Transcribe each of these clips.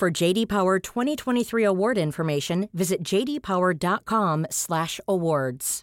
For JD Power 2023 award information, visit jdpower.com/awards.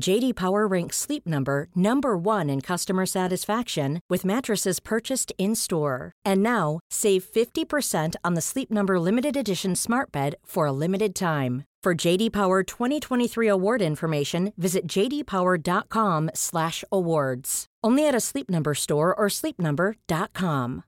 JD Power ranks Sleep Number number 1 in customer satisfaction with mattresses purchased in-store. And now, save 50% on the Sleep Number limited edition Smart Bed for a limited time. For JD Power 2023 award information, visit jdpower.com/awards. Only at a Sleep Number store or sleepnumber.com.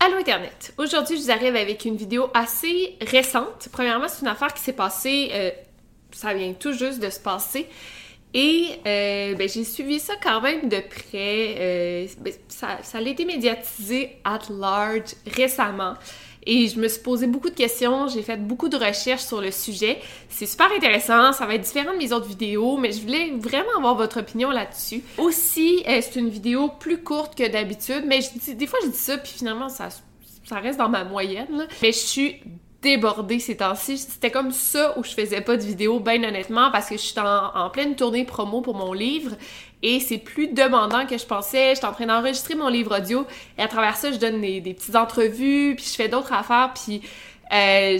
Allô Internet! Aujourd'hui, je vous arrive avec une vidéo assez récente. Premièrement, c'est une affaire qui s'est passée, euh, ça vient tout juste de se passer. Et euh, ben, j'ai suivi ça quand même de près. Euh, ben, ça, a été médiatisé at large récemment. Et je me suis posé beaucoup de questions, j'ai fait beaucoup de recherches sur le sujet. C'est super intéressant, ça va être différent de mes autres vidéos, mais je voulais vraiment avoir votre opinion là-dessus. Aussi, euh, c'est une vidéo plus courte que d'habitude, mais des fois je dis ça, puis finalement ça, reste dans ma moyenne. Mais je suis débordée ces temps-ci. C'était comme ça où je faisais pas de vidéo, bien honnêtement, parce que je suis en, pleine tournée promo pour mon livre et c'est plus demandant que je pensais. J'étais en train d'enregistrer mon livre audio et à travers ça, je donne des, des petites entrevues, puis je fais d'autres affaires, puis euh,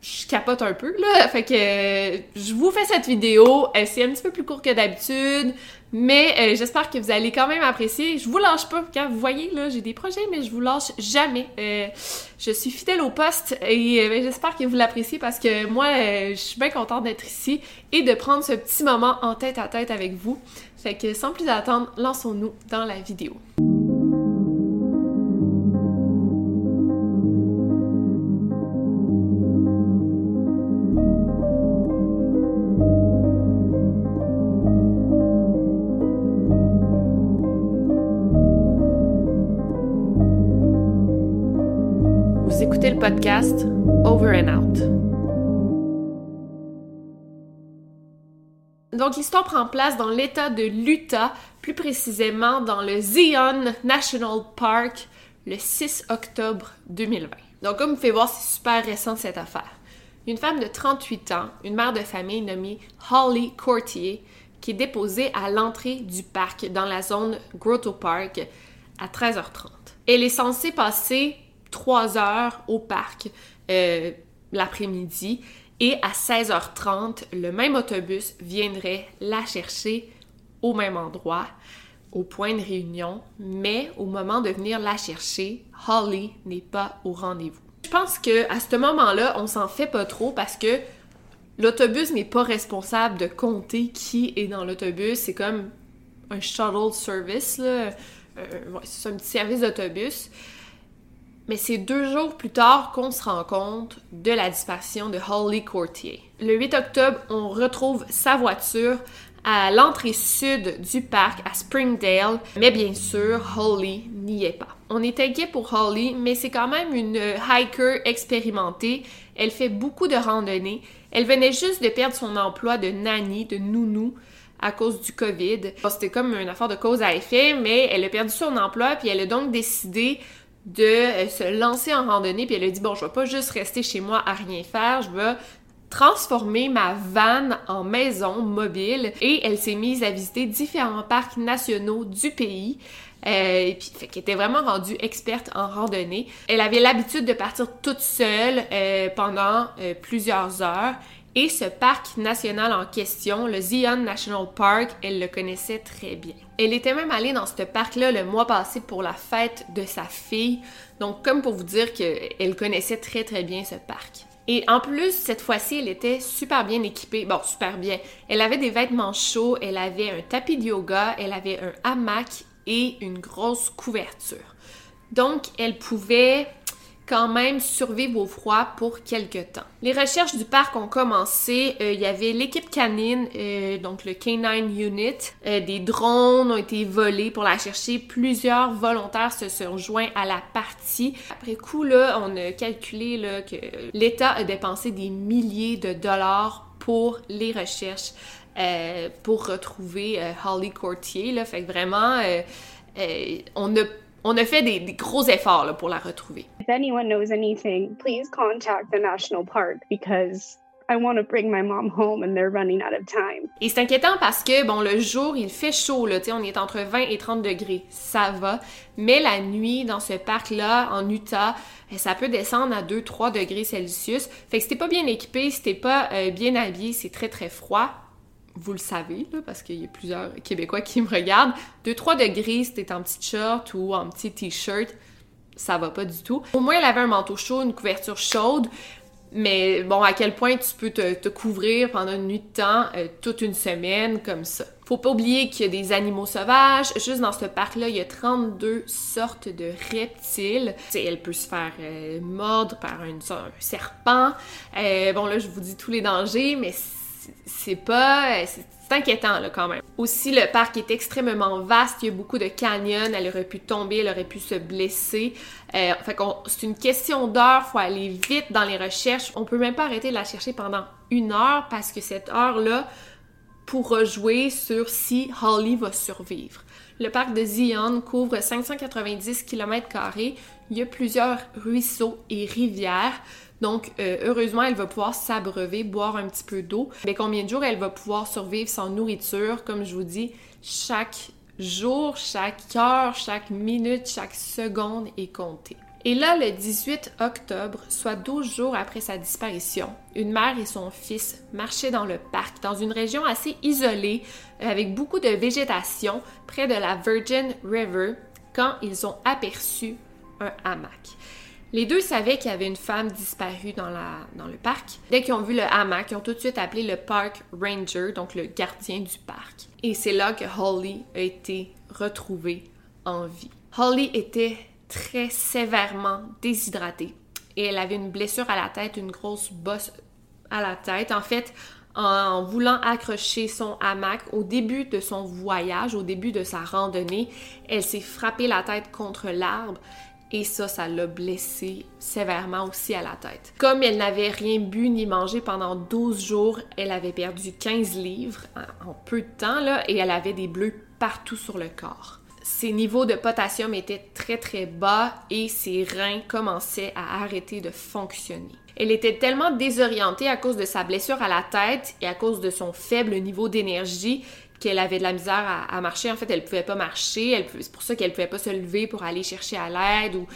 je, capote un peu, là. Fait que euh, je vous fais cette vidéo. Euh, c'est un petit peu plus court que d'habitude, mais euh, j'espère que vous allez quand même apprécier. Je vous lâche pas. Quand vous voyez, là, j'ai des projets, mais je vous lâche jamais. Je suis fidèle au poste et euh, j'espère que vous l'appréciez parce que moi, je suis bien contente d'être ici et de prendre ce petit moment en tête à tête avec vous. Fait que sans plus attendre, lançons-nous dans la vidéo. Podcast Over and Out. Donc l'histoire prend place dans l'État de l'Utah, plus précisément dans le Zion National Park, le 6 octobre 2020. Donc comme vous pouvez voir, c'est super récent cette affaire. Une femme de 38 ans, une mère de famille nommée Holly Courtier, qui est déposée à l'entrée du parc dans la zone Grotto Park à 13h30. Elle est censée passer 3 heures au parc euh, l'après-midi et à 16h30, le même autobus viendrait la chercher au même endroit, au point de réunion, mais au moment de venir la chercher, Holly n'est pas au rendez-vous. Je pense que à ce moment-là, on s'en fait pas trop parce que l'autobus n'est pas responsable de compter qui est dans l'autobus. C'est comme un shuttle service, là. Euh, c'est un petit service d'autobus. Mais c'est deux jours plus tard qu'on se rend compte de la disparition de Holly Courtier. Le 8 octobre, on retrouve sa voiture à l'entrée sud du parc à Springdale, mais bien sûr, Holly n'y est pas. On est inquiet pour Holly, mais c'est quand même une hiker expérimentée. Elle fait beaucoup de randonnées. Elle venait juste de perdre son emploi de nanny, de nounou, à cause du COVID. C'était comme une affaire de cause à effet, mais elle a perdu son emploi, puis elle a donc décidé de euh, se lancer en randonnée, puis elle a dit, bon, je vais pas juste rester chez moi à rien faire, je vais transformer ma van en maison mobile et elle s'est mise à visiter différents parcs nationaux du pays. Euh, et puis, était vraiment rendue experte en randonnée. Elle avait l'habitude de partir toute seule euh, pendant plusieurs heures. Et ce parc national en question, le Zion National Park, elle le connaissait très bien. Elle était même allée dans ce parc-là le mois passé pour la fête de sa fille. Donc, comme pour vous dire qu'elle connaissait très très bien ce parc. Et en plus, cette fois-ci, elle était super bien équipée. Bon, super bien. Elle avait des vêtements chauds, elle avait un tapis de yoga, elle avait un hamac et une grosse couverture. Donc, elle pouvait quand même survivre au froid pour quelques temps. Les recherches du parc ont commencé. Euh, il y avait l'équipe canine, euh, donc le K9 Unit. Euh, des drones ont été volés pour la chercher. Plusieurs volontaires se sont joints à la partie. Après coup, là, on a calculé là, que l'État a dépensé des milliers de dollars pour les recherches. pour retrouver Holly Courtier. Là. Fait que vraiment, on a on a fait des, gros efforts là, pour la retrouver. If anyone knows anything, please contact the national park because I want to bring my mom home and they're running out of time. Et c'est inquiétant parce que bon le jour, il fait chaud là, on est entre 20 et 30 degrés, ça va, mais la nuit dans ce parc là en Utah, eh, ça peut descendre à 2-3 degrés Celsius. Fait que si t'es pas bien équipé, si t'es pas euh, bien habillé, c'est très très froid vous le savez, parce qu'il y a plusieurs Québécois qui me regardent, 2-3 degrés si t'es en petite short ou en petit t-shirt, ça va pas du tout. Au moins, elle avait un manteau chaud, une couverture chaude, mais bon, à quel point tu peux te, couvrir pendant une nuit de temps, euh, toute une semaine, comme ça. Faut pas oublier qu'il y a des animaux sauvages. Juste dans ce parc-là, il y a 32 sortes de reptiles. elle peut se faire euh, mordre par un, serpent. Euh, bon, là, je vous dis tous les dangers, mais c'est pas. C'est inquiétant là quand même. Aussi, le parc est extrêmement vaste, il y a beaucoup de canyons, elle aurait pu tomber, elle aurait pu se blesser. Euh, fait c'est une question d'heure, faut aller vite dans les recherches. On peut même pas arrêter de la chercher pendant une heure parce que cette heure-là pourra jouer sur si Holly va survivre. Le parc de Zion couvre 590 km. Il y a plusieurs ruisseaux et rivières. Donc, euh, heureusement, elle va pouvoir s'abreuver, boire un petit peu d'eau. Mais combien de jours elle va pouvoir survivre sans nourriture? Comme je vous dis, chaque jour, chaque heure, chaque minute, chaque seconde est comptée. Et là, le 18 octobre, soit 12 jours après sa disparition, une mère et son fils marchaient dans le parc, dans une région assez isolée, avec beaucoup de végétation, près de la Virgin River, quand ils ont aperçu un hamac. Les deux savaient qu'il y avait une femme disparue dans, le parc. Dès qu'ils ont vu le hamac, ils ont tout de suite appelé le park ranger, donc le gardien du parc. Et c'est là que Holly a été retrouvée en vie. Holly était très sévèrement déshydratée et elle avait une blessure à la tête, une grosse bosse à la tête. En fait, en voulant accrocher son hamac au début de son voyage, au début de sa randonnée, elle s'est frappée la tête contre l'arbre et ça, ça l'a blessée sévèrement aussi à la tête. Comme elle n'avait rien bu ni mangé pendant 12 jours, elle avait perdu 15 livres en peu de temps là, et elle avait des bleus partout sur le corps. Ses niveaux de potassium étaient très très bas et ses reins commençaient à arrêter de fonctionner. Elle était tellement désorientée à cause de sa blessure à la tête et à cause de son faible niveau d'énergie qu'elle avait de la misère à, marcher. En fait, elle pouvait pas marcher. C'est pour ça qu'elle pouvait pas se lever pour aller chercher à l'aide ou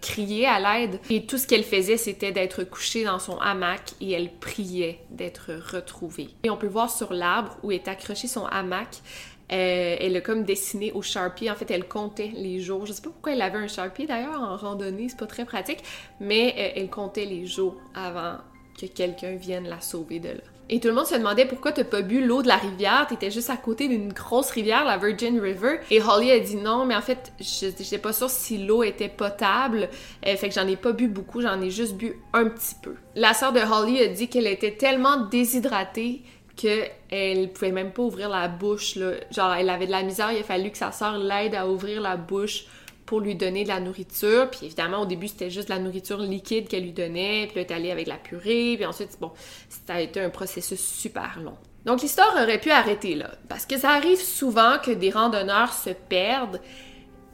crier à l'aide. Et tout ce qu'elle faisait, c'était d'être couchée dans son hamac et elle priait d'être retrouvée. Et on peut voir sur l'arbre où est accroché son hamac, euh, elle a comme dessiné au Sharpie. En fait, elle comptait les jours. Je sais pas pourquoi elle avait un Sharpie d'ailleurs en randonnée, c'est pas très pratique, mais euh, elle comptait les jours avant que quelqu'un vienne la sauver de là. Et tout le monde se demandait pourquoi t'as pas bu l'eau de la rivière, t'étais juste à côté d'une grosse rivière, la Virgin River. Et Holly a dit non, mais en fait, j'étais pas sûre si l'eau était potable, euh, fait que j'en ai pas bu beaucoup, j'en ai juste bu un petit peu. La sœur de Holly a dit qu'elle était tellement déshydratée qu'elle pouvait même pas ouvrir la bouche, là. Genre, elle avait de la misère, il a fallu que sa sœur l'aide à ouvrir la bouche pour lui donner de la nourriture. Puis évidemment, au début, c'était juste de la nourriture liquide qu'elle lui donnait. Puis là, elle est allée avec la purée. Puis ensuite, bon, ça a été un processus super long. Donc l'histoire aurait pu arrêter là. Parce que ça arrive souvent que des randonneurs se perdent.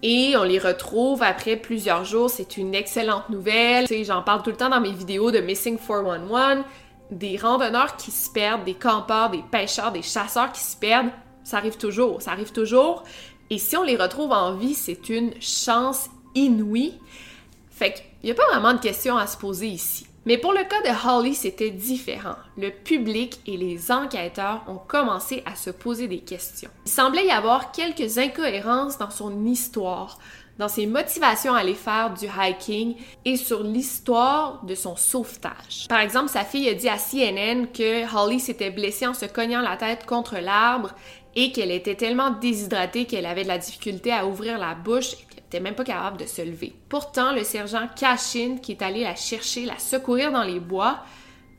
Et on les retrouve après plusieurs jours. C'est une excellente nouvelle. J'en parle tout le temps dans mes vidéos de Missing 411. Des randonneurs qui se perdent, des campeurs, des pêcheurs, des chasseurs qui se perdent. Ça arrive toujours. Ça arrive toujours. Et si on les retrouve en vie, c'est une chance inouïe. Fait qu'il n'y a pas vraiment de questions à se poser ici. Mais pour le cas de Holly, c'était différent. Le public et les enquêteurs ont commencé à se poser des questions. Il semblait y avoir quelques incohérences dans son histoire, dans ses motivations à aller faire du hiking et sur l'histoire de son sauvetage. Par exemple, sa fille a dit à CNN que Holly s'était blessée en se cognant la tête contre l'arbre et qu'elle était tellement déshydratée qu'elle avait de la difficulté à ouvrir la bouche n'était même pas capable de se lever. Pourtant, le sergent Cashin, qui est allé la chercher, la secourir dans les bois,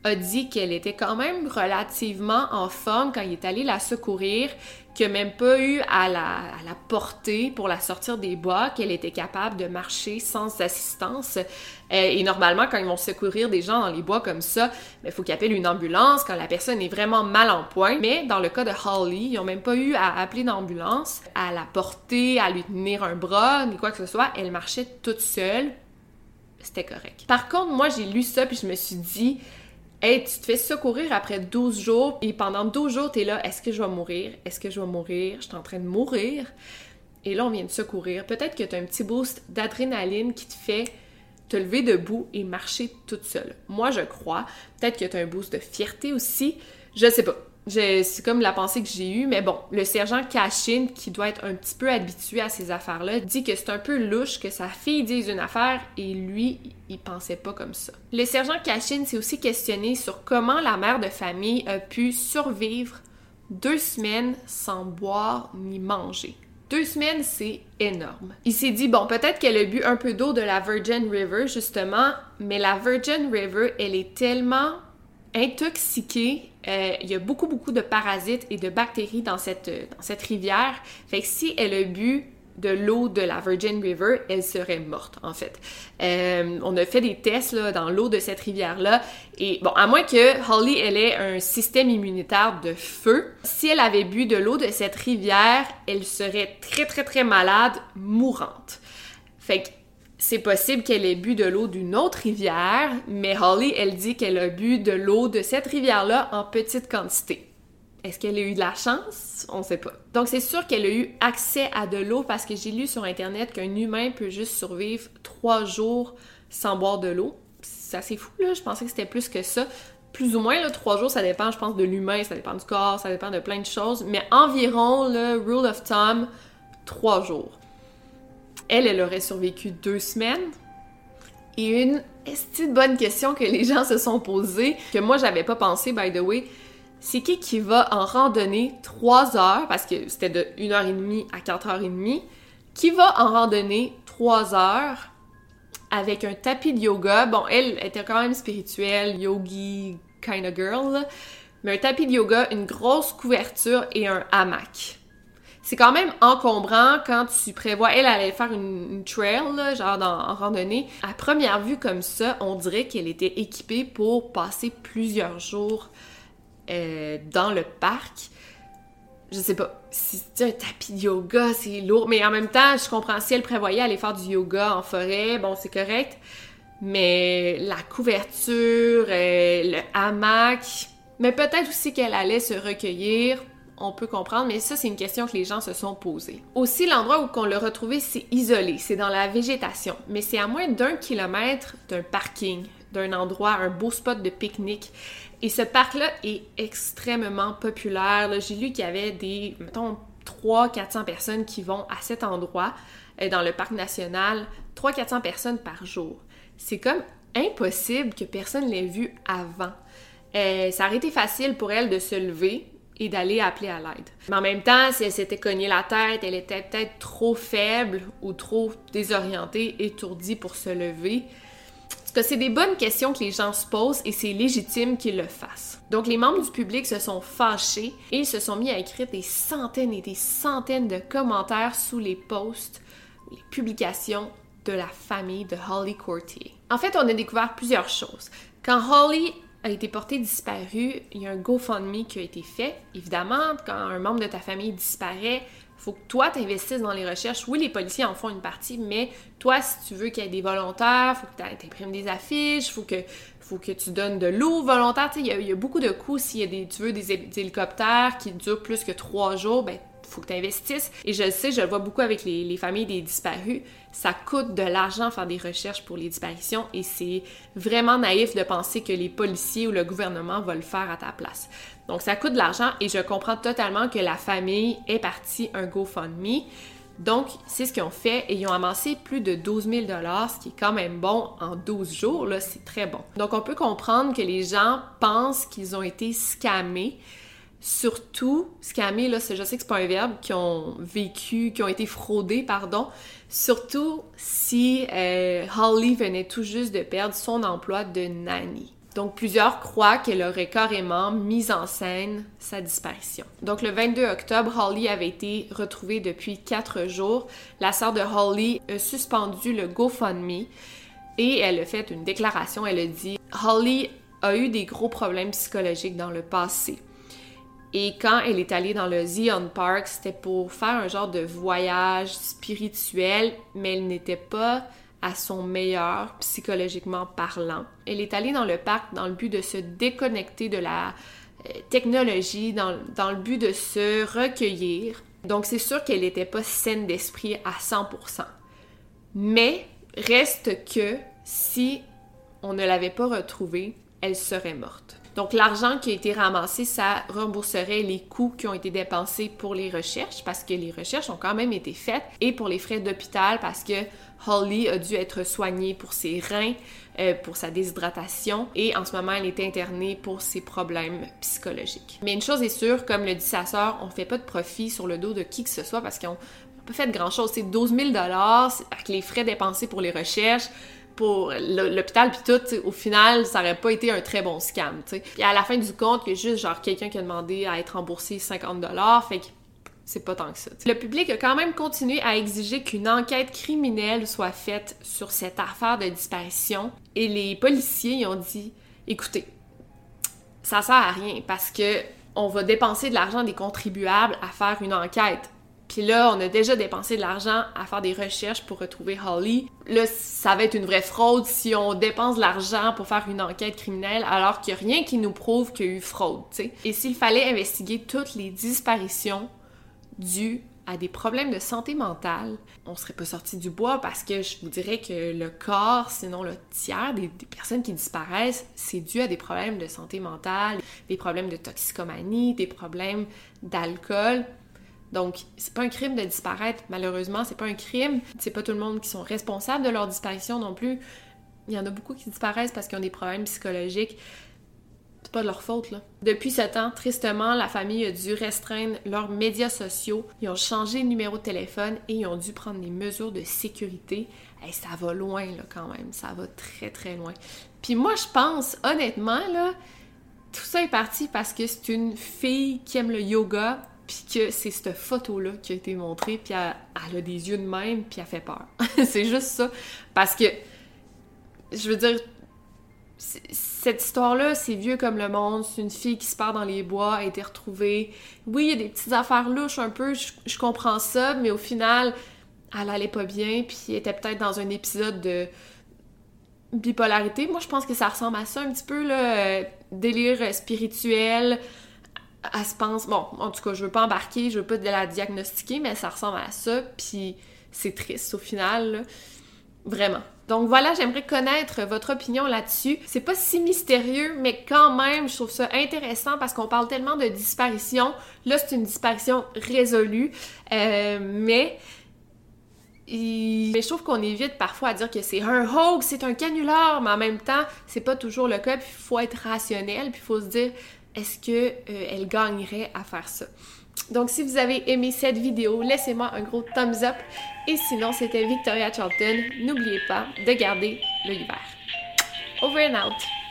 a dit qu'elle était quand même relativement en forme quand il est allé la secourir, qu'il n'a même pas eu à la, porter pour la sortir des bois, qu'elle était capable de marcher sans assistance. Euh, et normalement, quand ils vont secourir des gens dans les bois comme ça, il ben, faut qu'ils appellent une ambulance quand la personne est vraiment mal en point. Mais dans le cas de Holly, ils n'ont même pas eu à appeler d'ambulance, à la porter, à lui tenir un bras, ni quoi que ce soit. Elle marchait toute seule. C'était correct. Par contre, moi, j'ai lu ça puis je me suis dit, Hey, tu te fais secourir après 12 jours et pendant 12 jours, tu es là, est-ce que je vais mourir? Est-ce que je vais mourir? Je suis en train de mourir. Et là, on vient de secourir. Peut-être que tu as un petit boost d'adrénaline qui te fait te lever debout et marcher toute seule. Moi, je crois. Peut-être que tu as un boost de fierté aussi. Je sais pas. C'est comme la pensée que j'ai eue, mais bon, le sergent Cashin, qui doit être un petit peu habitué à ces affaires-là, dit que c'est un peu louche que sa fille dise une affaire et lui, il pensait pas comme ça. Le sergent Cashin s'est aussi questionné sur comment la mère de famille a pu survivre deux semaines sans boire ni manger. Deux semaines, c'est énorme. Il s'est dit, bon, peut-être qu'elle a bu un peu d'eau de la Virgin River, justement, mais la Virgin River, elle est tellement intoxiquée euh, il y a beaucoup, beaucoup de parasites et de bactéries dans cette, euh, dans cette rivière. Fait que si elle a bu de l'eau de la Virgin River, elle serait morte, en fait. Euh, on a fait des tests là, dans l'eau de cette rivière-là. Et bon, à moins que Holly, elle ait un système immunitaire de feu, si elle avait bu de l'eau de cette rivière, elle serait très, très, très malade, mourante. Fait que c'est possible qu'elle ait bu de l'eau d'une autre rivière, mais Holly, elle dit qu'elle a bu de l'eau de cette rivière-là en petite quantité. Est-ce qu'elle a eu de la chance? On sait pas. Donc c'est sûr qu'elle a eu accès à de l'eau parce que j'ai lu sur internet qu'un humain peut juste survivre trois jours sans boire de l'eau. C'est assez fou là, je pensais que c'était plus que ça. Plus ou moins, trois jours, ça dépend, je pense, de l'humain, ça dépend du corps, ça dépend de plein de choses, mais environ, le rule of thumb, trois jours. Elle, elle aurait survécu deux semaines. Et une est bonne question que les gens se sont posées, que moi j'avais pas pensé, by the way, c'est qui qui va en randonnée trois heures, parce que c'était de 1h30 à 4h30, qui va en randonnée trois heures avec un tapis de yoga. Bon, elle était quand même spirituelle, yogi kind of girl, mais un tapis de yoga, une grosse couverture et un hamac c'est quand même encombrant quand tu prévois. Elle allait faire une, trail, genre en randonnée. À première vue, comme ça, on dirait qu'elle était équipée pour passer plusieurs jours euh, dans le parc. Je sais pas, si c'est un tapis de yoga, c'est lourd. Mais en même temps, je comprends si elle prévoyait aller faire du yoga en forêt, bon, c'est correct. Mais la couverture, euh, le hamac, mais peut-être aussi qu'elle allait se recueillir on peut comprendre, mais ça, c'est une question que les gens se sont posées. Aussi, l'endroit où on l'a retrouvé, c'est isolé, c'est dans la végétation, mais c'est à moins d'un kilomètre d'un parking, d'un endroit, un beau spot de pique-nique. Et ce parc-là est extrêmement populaire. J'ai lu qu'il y avait des, mettons, 300-400 personnes qui vont à cet endroit, euh, dans le parc national, 300-400 personnes par jour. C'est comme impossible que personne l'ait vu avant. Euh, ça aurait été facile pour elle de se lever, et d'aller appeler à l'aide. Mais en même temps, si elle s'était cognée la tête, elle était peut-être trop faible ou trop désorientée, étourdie pour se lever. En tout c'est des bonnes questions que les gens se posent et c'est légitime qu'ils le fassent. Donc les membres du public se sont fâchés et ils se sont mis à écrire des centaines et des centaines de commentaires sous les posts, les publications de la famille de Holly Courtier. En fait, on a découvert plusieurs choses. Quand Holly a été porté disparu, il y a un GoFundMe qui a été fait. Évidemment, quand un membre de ta famille disparaît, faut que toi t'investisses dans les recherches. Oui, les policiers en font une partie, mais toi, si tu veux qu'il y ait des volontaires, faut que tu imprimes des affiches, faut que faut que tu donnes de l'eau volontaire. Il y, a, y a beaucoup de coûts. S'il y a des, tu veux des, hélicoptères qui durent plus que trois jours, ben faut que tu investisses. Et je le sais, je le vois beaucoup avec les, familles des disparus. Ça coûte de l'argent faire des recherches pour les disparitions et c'est vraiment naïf de penser que les policiers ou le gouvernement vont le faire à ta place. Donc ça coûte de l'argent et je comprends totalement que la famille est partie un GoFundMe. Donc, c'est ce qu'ils ont fait et ils ont amassé plus de 12 000 ce qui est quand même bon en 12 jours, là, c'est très bon. Donc, on peut comprendre que les gens pensent qu'ils ont été scammés surtout, scammer, là, je sais que c'est pas un verbe, qui ont vécu, qui ont été fraudés, pardon, surtout si euh, Holly venait tout juste de perdre son emploi de nanny. Donc, plusieurs croient qu'elle aurait carrément mis en scène sa disparition. Donc, le 22 octobre, Holly avait été retrouvée depuis quatre jours. La sœur de Holly a suspendu le GoFundMe et elle a fait une déclaration. Elle a dit Holly a eu des gros problèmes psychologiques dans le passé. Et quand elle est allée dans le Zion Park, c'était pour faire un genre de voyage spirituel, mais elle n'était pas à son meilleur psychologiquement parlant. Elle est allée dans le parc dans le but de se déconnecter de la euh, technologie, dans, dans le but de se recueillir. Donc c'est sûr qu'elle n'était pas saine d'esprit à 100%. Mais reste que si on ne l'avait pas retrouvée, elle serait morte. Donc, l'argent qui a été ramassé, ça rembourserait les coûts qui ont été dépensés pour les recherches, parce que les recherches ont quand même été faites, et pour les frais d'hôpital, parce que Holly a dû être soignée pour ses reins, euh, pour sa déshydratation, et en ce moment, elle est internée pour ses problèmes psychologiques. Mais une chose est sûre, comme le dit sa sœur, on fait pas de profit sur le dos de qui que ce soit, parce qu'on n'a pas fait de grand-chose. C'est 12 000 avec les frais dépensés pour les recherches, pour l'hôpital puis tout, au final, ça aurait pas été un très bon scam, tu sais. Puis à la fin du compte, il y a juste genre quelqu'un qui a demandé à être remboursé 50 dollars, fait que c'est pas tant que ça. Le public a quand même continué à exiger qu'une enquête criminelle soit faite sur cette affaire de disparition et les policiers ont dit écoutez, ça sert à rien parce que on va dépenser de l'argent des contribuables à faire une enquête. Puis là, on a déjà dépensé de l'argent à faire des recherches pour retrouver Holly. Là, ça va être une vraie fraude si on dépense de l'argent pour faire une enquête criminelle alors qu'il n'y a rien qui nous prouve qu'il y a eu fraude. Et s'il fallait investiguer toutes les disparitions dues à des problèmes de santé mentale, on serait pas sorti du bois parce que je vous dirais que le corps, sinon le tiers des personnes qui disparaissent, c'est dû à des problèmes de santé mentale, des problèmes de toxicomanie, des problèmes d'alcool. Donc, c'est pas un crime de disparaître, malheureusement, c'est pas un crime. C'est pas tout le monde qui sont responsables de leur disparition non plus. Il y en a beaucoup qui disparaissent parce qu'ils ont des problèmes psychologiques. C'est pas de leur faute, là. Depuis ce temps, tristement, la famille a dû restreindre leurs médias sociaux. Ils ont changé de numéro de téléphone et ils ont dû prendre des mesures de sécurité. Et ça va loin, là, quand même. Ça va très, très loin. Puis moi, je pense, honnêtement, là, tout ça est parti parce que c'est une fille qui aime le yoga puis que c'est cette photo-là qui a été montrée, puis elle, a des yeux de même, puis elle fait peur. c'est juste ça. Parce que, je veux dire, cette histoire-là, c'est vieux comme le monde. C'est une fille qui se perd dans les bois, a été retrouvée. Oui, il y a des petites affaires louches un peu, je, comprends ça, mais au final, elle allait pas bien, puis elle était peut-être dans un épisode de bipolarité. Moi, je pense que ça ressemble à ça un petit peu, là, euh, délire spirituel, elle se pense, bon, en tout cas, je veux pas embarquer, je veux pas la diagnostiquer, mais ça ressemble à ça, puis c'est triste au final, vraiment. Donc voilà, j'aimerais connaître votre opinion là-dessus. C'est pas si mystérieux, mais quand même, je trouve ça intéressant parce qu'on parle tellement de disparition. Là, c'est une disparition résolue, euh, mais mais je trouve qu'on évite parfois à dire que c'est un hoax, c'est un canular, mais en même temps, c'est pas toujours le cas, puis il faut être rationnel, puis il faut se dire, est-ce qu'elle euh, gagnerait à faire ça? Donc, si vous avez aimé cette vidéo, laissez-moi un gros thumbs up. Et sinon, c'était Victoria Charlton. N'oubliez pas de garder l'univers. Over and out!